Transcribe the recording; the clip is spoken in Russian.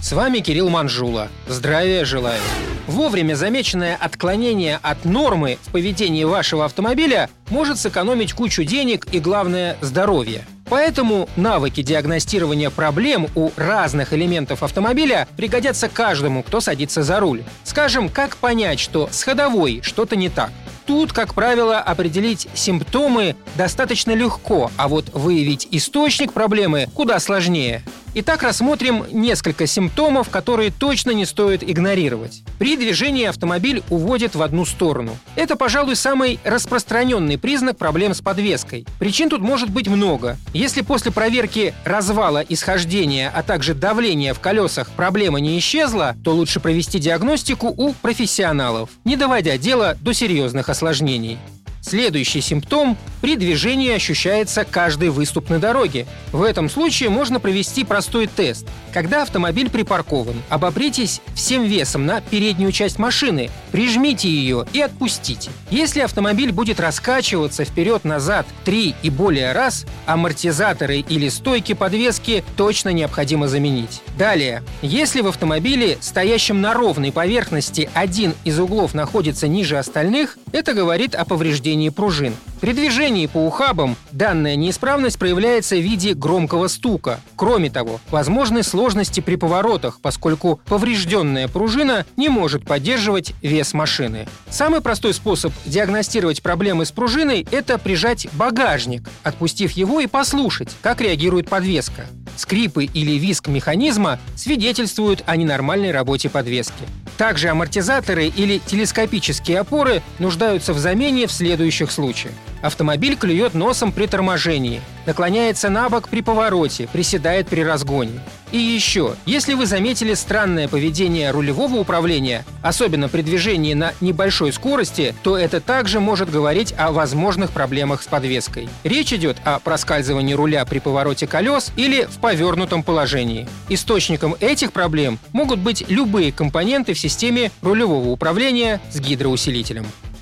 С вами Кирилл Манжула. Здравия желаю. Вовремя замеченное отклонение от нормы в поведении вашего автомобиля может сэкономить кучу денег и, главное, здоровье. Поэтому навыки диагностирования проблем у разных элементов автомобиля пригодятся каждому, кто садится за руль. Скажем, как понять, что с ходовой что-то не так. Тут, как правило, определить симптомы достаточно легко, а вот выявить источник проблемы куда сложнее. Итак, рассмотрим несколько симптомов, которые точно не стоит игнорировать. При движении автомобиль уводит в одну сторону. Это, пожалуй, самый распространенный признак проблем с подвеской. Причин тут может быть много. Если после проверки развала исхождения, а также давления в колесах проблема не исчезла, то лучше провести диагностику у профессионалов, не доводя дело до серьезных осложнений. Следующий симптом – при движении ощущается каждый выступ на дороге. В этом случае можно провести простой тест. Когда автомобиль припаркован, обопритесь всем весом на переднюю часть машины, прижмите ее и отпустите. Если автомобиль будет раскачиваться вперед-назад три и более раз, амортизаторы или стойки подвески точно необходимо заменить. Далее, если в автомобиле, стоящем на ровной поверхности, один из углов находится ниже остальных, это говорит о повреждении пружин. При движении по ухабам данная неисправность проявляется в виде громкого стука. Кроме того, возможны сложности при поворотах, поскольку поврежденная пружина не может поддерживать вес машины. Самый простой способ диагностировать проблемы с пружиной – это прижать багажник, отпустив его и послушать, как реагирует подвеска. Скрипы или визг механизма свидетельствуют о ненормальной работе подвески. Также амортизаторы или телескопические опоры нуждаются в замене в следующих случаях. Автомобиль клюет носом при торможении, наклоняется на бок при повороте, приседает при разгоне. И еще, если вы заметили странное поведение рулевого управления, особенно при движении на небольшой скорости, то это также может говорить о возможных проблемах с подвеской. Речь идет о проскальзывании руля при повороте колес или в повернутом положении. Источником этих проблем могут быть любые компоненты в системе рулевого управления с гидроусилителем.